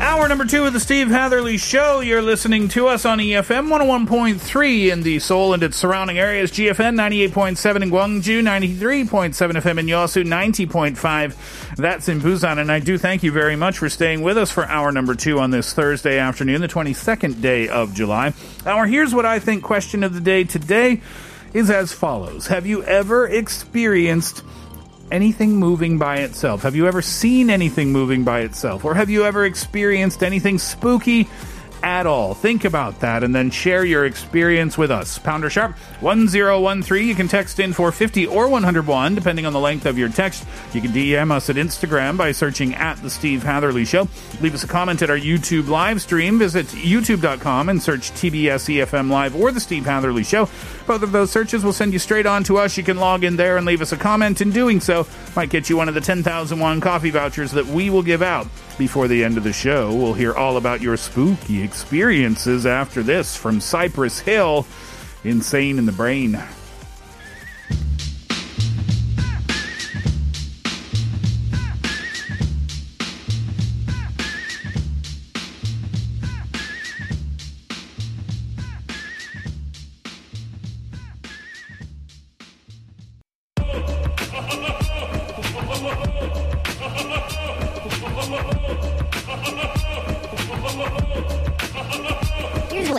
Hour number two of the Steve Hatherley Show. You're listening to us on EFM 101.3 in the Seoul and its surrounding areas, GFN 98.7 in Gwangju, 93.7 FM in Yosu, 90.5. That's in Busan. And I do thank you very much for staying with us for hour number two on this Thursday afternoon, the 22nd day of July. Our Here's What I Think question of the day today is as follows Have you ever experienced anything moving by itself? Have you ever seen anything moving by itself? Or have you ever experienced anything spooky at all? Think about that and then share your experience with us. Pounder Sharp 1013. You can text in for 50 or 101, depending on the length of your text. You can DM us at Instagram by searching at The Steve Hatherley Show. Leave us a comment at our YouTube live stream. Visit youtube.com and search TBS EFM Live or The Steve Hatherley Show. Both of those searches will send you straight on to us. You can log in there and leave us a comment. In doing so, might get you one of the 10,000 won coffee vouchers that we will give out before the end of the show. We'll hear all about your spooky experiences after this from Cypress Hill. Insane in the Brain.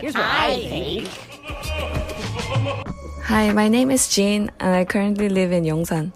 Here's what, I think. Hi, my name is Jean, and I currently live in Yongsan.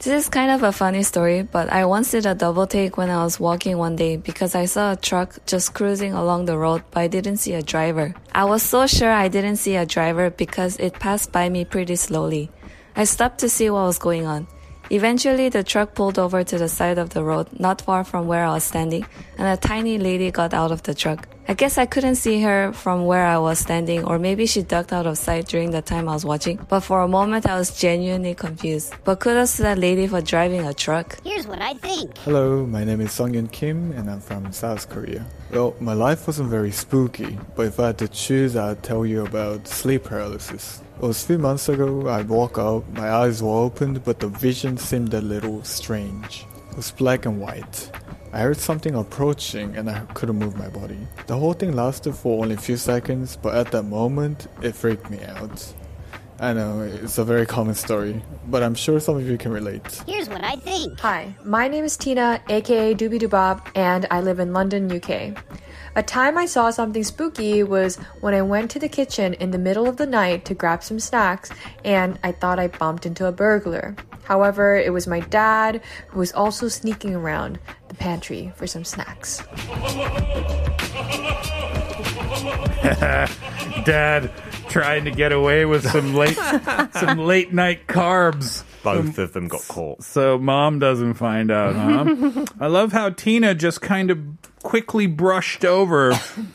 This is kind of a funny story, but I once did a double take when I was walking one day because I saw a truck just cruising along the road, but I didn't see a driver. I was so sure I didn't see a driver because it passed by me pretty slowly. I stopped to see what was going on. Eventually, the truck pulled over to the side of the road, not far from where I was standing, and a tiny lady got out of the truck. I guess I couldn't see her from where I was standing, or maybe she ducked out of sight during the time I was watching, but for a moment I was genuinely confused. But kudos to that lady for driving a truck. Here's what I think. Hello, my name is Songyun Kim and I'm from South Korea. Well, my life wasn't very spooky, but if I had to choose, I'd tell you about sleep paralysis. It was a few months ago, I woke up, my eyes were opened, but the vision seemed a little strange. It was black and white. I heard something approaching and I couldn't move my body. The whole thing lasted for only a few seconds, but at that moment, it freaked me out. I know, it's a very common story, but I'm sure some of you can relate. Here's what I think. Hi, my name is Tina, aka Doobie Doobob, and I live in London, UK. A time I saw something spooky was when I went to the kitchen in the middle of the night to grab some snacks, and I thought I bumped into a burglar. However, it was my dad who was also sneaking around the pantry for some snacks. Dad trying to get away with some late some late night carbs. Both of them got caught. So mom doesn't find out, huh? I love how Tina just kind of quickly brushed over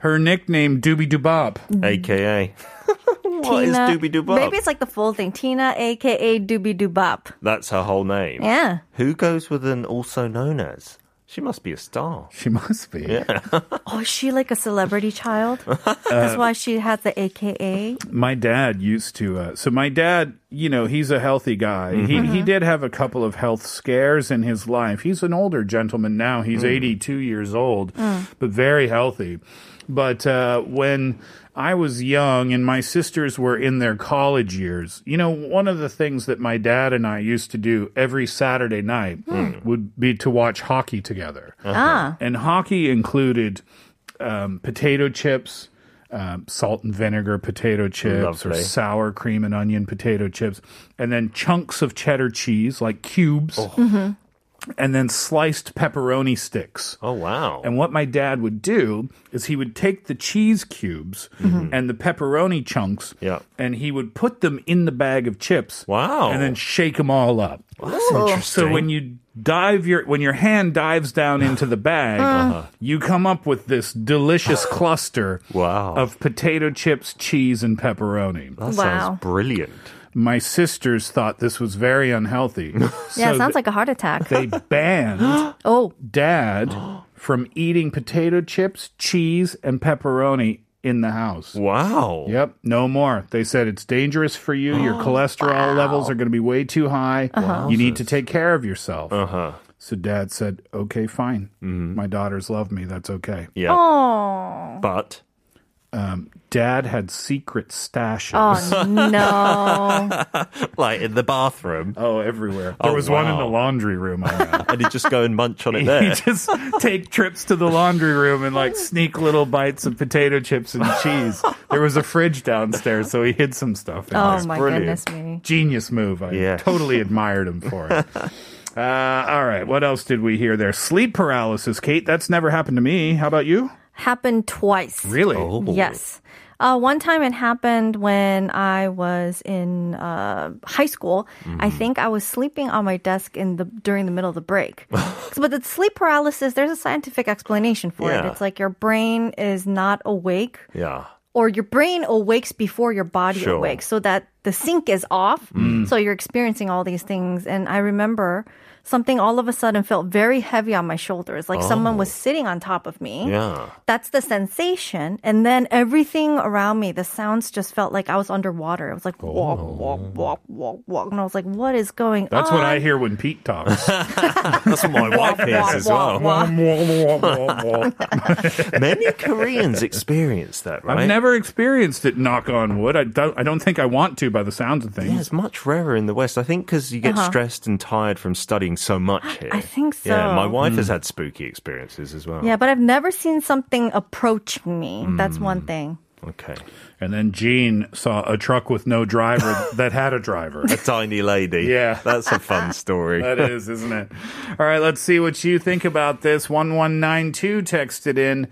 her nickname Doobie Doobob. AKA. what is Doobie Doobop? Maybe it's like the full thing. Tina, aka Doobie Doobop. That's her whole name. Yeah. Who goes with an also known as? She must be a star. She must be. Yeah. Oh, is she like a celebrity child? Uh, That's why she has the AKA. My dad used to. Uh, so my dad, you know, he's a healthy guy. He he mm-hmm. did have a couple of health scares in his life. He's an older gentleman now. He's mm. 82 years old, mm. but very healthy. But uh, when I was young and my sisters were in their college years, you know, one of the things that my dad and I used to do every Saturday night would be to watch hockey together. Ah. And hockey included um, potato chips, um, salt and vinegar potato chips or sour cream and onion potato chips, and then chunks of cheddar cheese, like cubes, and then sliced pepperoni sticks. Oh wow. And what my dad would do is he would take the cheese cubes and the pepperoni chunks Yeah. and he would put them in the bag of chips. Wow. And then shake them all up. That's interesting. So when you dive your when your hand dives down into the bag, Uh-huh. you come up with this delicious cluster Wow. of potato chips, cheese, and pepperoni. that Wow. sounds brilliant. My sisters thought this was very unhealthy. Yeah, so it sounds th- like a heart attack. they banned oh, dad from eating potato chips, cheese, and pepperoni in the house. Wow. Yep, no more. They said it's dangerous for you. Your cholesterol levels are going to be way too high. You need to take care of yourself. Uh huh. So dad said, "Okay, fine. My daughters love me. That's okay." Yeah. oh, But Um, dad had secret stashes. oh no! like in the bathroom, Oh, everywhere. Oh, There was one in the laundry room. I and he'd just go and munch on it there. He there. just take trips to the laundry room and like sneak little bites of potato chips and cheese. There was a fridge downstairs, so he hid some stuff. In Oh there. my brilliant. goodness me! Genius move. I Yeah. totally admired him for it. Uh, all right, what else did we hear there? Sleep paralysis, Kate. That's never happened to me. How about you? Happened twice. Really? Oh. Yes. Uh, one time it happened when I was in uh, high school. I think I was sleeping on my desk in the during the middle of the break. but the sleep paralysis, there's a scientific explanation for it. It's like your brain is not awake, yeah. or your brain awakes before your body Sure. awakes, so that the sync is off. So you're experiencing all these things. And I remember something all of a sudden felt very heavy on my shoulders, like someone was sitting on top of me. Yeah. That's the sensation. And then everything around me, the sounds just felt like I was underwater. It was like walk, walk, walk, walk, walk. And I was like, what is going That's on? That's what I hear when Pete talks. That's what my wife hears as well. Many Koreans experience that, right? I've never experienced it. Knock on wood. I don't. I don't think I want to. By the sounds of Yeah, things. it's much rarer in the West. I think because you get Uh-huh. stressed and tired from studying so much here. I think so. Yeah, my wife Hmm. has had spooky experiences as well. Yeah, but I've never seen something approach me. That's one Hmm. thing. Okay. And then Jean saw a truck with no driver that had a driver. A tiny lady. Yeah. That's a fun story. That is, isn't it? All right, let's see what you think about this. 1192 texted in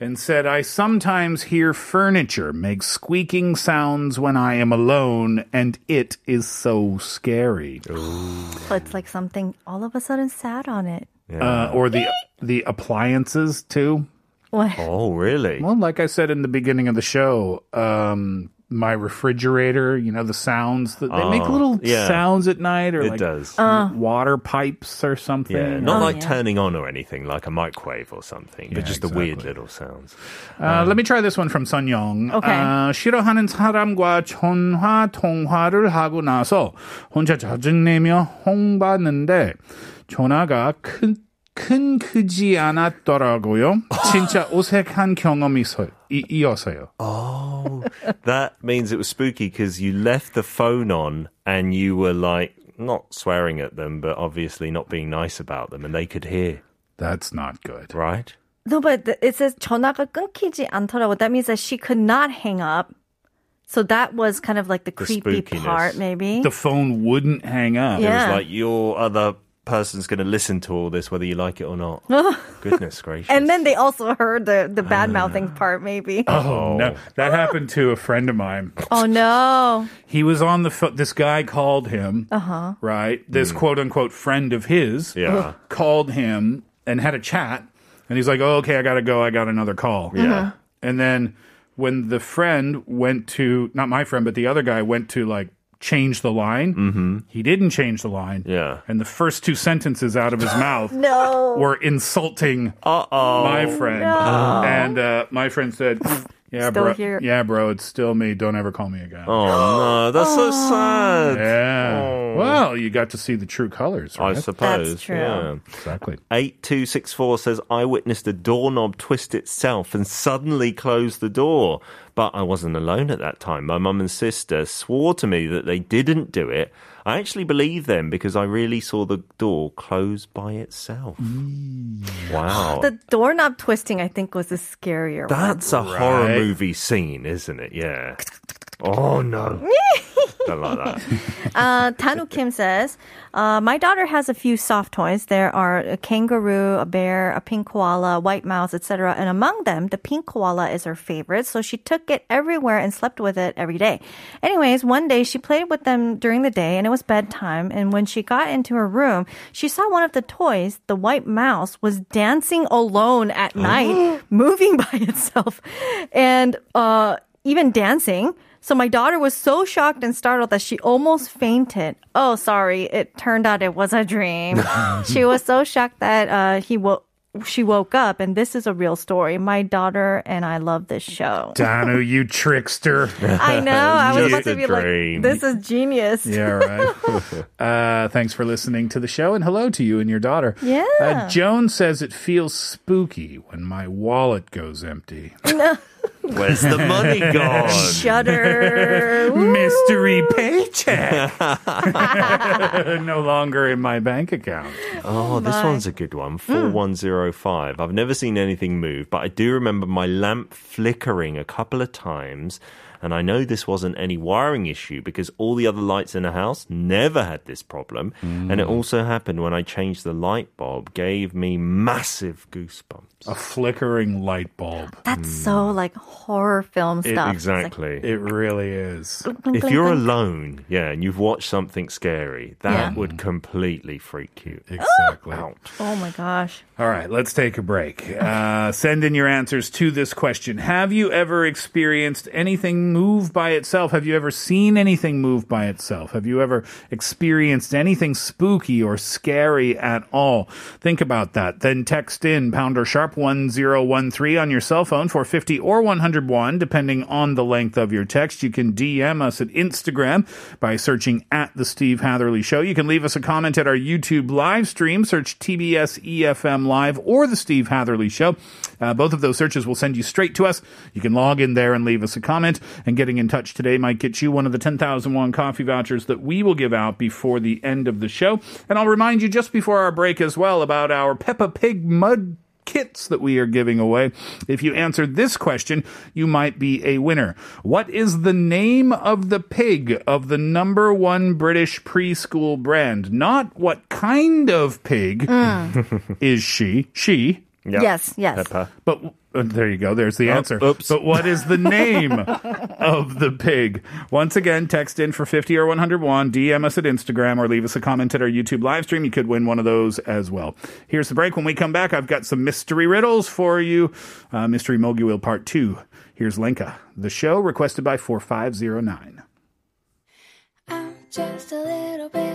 and said, I sometimes hear furniture make squeaking sounds when I am alone, and it is so scary. So it's like something all of a sudden sat on it. Uh, or the the appliances too. What? Oh, really? Well, like I said in the beginning of the show, um, my refrigerator, you know, the sounds that they make Oh, little yeah. sounds at night, or It like does. Uh. water pipes or something. Yeah, not Oh, like yeah. turning on or anything, like a microwave or something, Yeah, but just the weird exactly. little sounds. Uh, let me try this one from Sunyoung. Okay. 아, 싫어하는 사람과 전화 통화를 하고 나서 혼자 짜증내며 홍봤는데 전화가 큰, 큰 크지 않았더라고요. 진짜 어색한 경험이 서, 이, 이어서요. Oh, that means it was spooky because you left the phone on and you were like not swearing at them, but obviously not being nice about them, and they could hear, That's not good. right? No, but th- it says 전화가 끊기지 않더라고. That means that she could not hang up. So that was kind of like the, The creepy spookiness. part, maybe. The phone wouldn't hang up. It Yeah. was like your other person's going to listen to all this, whether you like it or not. Goodness gracious! and then they also heard the, the bad mouthing part, maybe. Oh, no. That happened to a friend of mine. Oh, no. He was on the phone. This guy called him, Uh huh. right? This quote unquote friend of his Yeah. called him and had a chat. And he's like, oh, okay, I got to go. I got another call. Yeah. And then when the friend went to, not my friend, but the other guy went to like change the line, Mm-hmm. he didn't change the line. Yeah. And the first two sentences out of his mouth No. were insulting Uh oh. my friend. And uh, my friend said, yeah, Still bro. here. Yeah, bro, it's still me. Don't ever call me again. Oh no, that's so sad. Yeah. Oh. Well, you got to see the true colors, right? I right? suppose. true. Yeah. exactly. 8264 says, I witnessed a doorknob twist itself and suddenly close the door. But I wasn't alone at that time. My mum and sister swore to me that they didn't do it. I actually believe them because I really saw the door close by itself. Mm. Wow. The doorknob twisting, I think, was the scarier That's one. a horror movie scene, isn't it? Yeah. Oh no. Don't like that. Uh, Tanu Kim says, uh, My daughter has a few soft toys. There are a kangaroo, a bear, a pink koala, white mouse, etc. And among them, the pink koala is her favorite. So she took it everywhere and slept with it every day. Anyways, one day she played with them during the day and it was bedtime. And when she got into her room, she saw one of the toys, the white mouse, was dancing alone at night, moving by itself. And, uh, even dancing. So my daughter was so shocked and startled that she almost fainted. Oh, sorry. It turned out it was a dream. she was so shocked that uh, he wo- she woke up, and this is a real story. My daughter and I love this show. Danu, you trickster. I know. I was about to be dream. like, this is genius. Yeah, right. uh, thanks for listening to the show, and hello to you and your daughter. Yeah. Uh, Joan says it feels spooky when my wallet goes empty. No. Where's the money gone? Shudder. Mystery paycheck. no longer in my bank account. Oh, oh this my. one's a good one. Hmm. 4105. I've never seen anything move, but I do remember my lamp flickering a couple of times. And I know this wasn't any wiring issue because all the other lights in the house never had this problem. And it also happened when I changed the light bulb, gave me massive goosebumps. A flickering light bulb. That's so like horror film It- stuff. exactly. It really is. blink, if you're alone, yeah, and you've watched something scary, that Yeah. would completely freak you. Exactly. Oh my gosh. All right, let's take a break. Uh, send in your answers to this question. Have you ever experienced anything move by itself? Have you ever seen anything move by itself? Have you ever experienced anything spooky or scary at all? Think about that. Then text in pounder sharp 1013 on your cell phone for 50 or 101, depending on the length of your text. You can DM us at Instagram by searching at The Steve Hatherley Show. You can leave us a comment at our YouTube live stream. Search TBS EFM Live or The Steve Hatherley Show. Uh, both of those searches will send you straight to us. You can log in there and leave us a comment. And getting in touch today might get you one of the 10,000 won coffee vouchers that we will give out before the end of the show. And I'll remind you just before our break as well about our Peppa Pig mud kits that we are giving away. If you answer this question, you might be a winner. What is the name of the pig of the number one British preschool brand? Not what kind of pig mm. is she? She. Yep. Yes, yes. Peppa. But there you go. There's the Oh, answer. oops. But what is the name of the pig? Once again, text in for 50 or 101, DM us at Instagram, or leave us a comment at our YouTube live stream. You could win one of those as well. Here's the break. When we come back, I've got some mystery riddles for you. Uh, mystery Mogi Wheel Part 2. Here's Lenka. The show requested by 4509. I'm just a little bit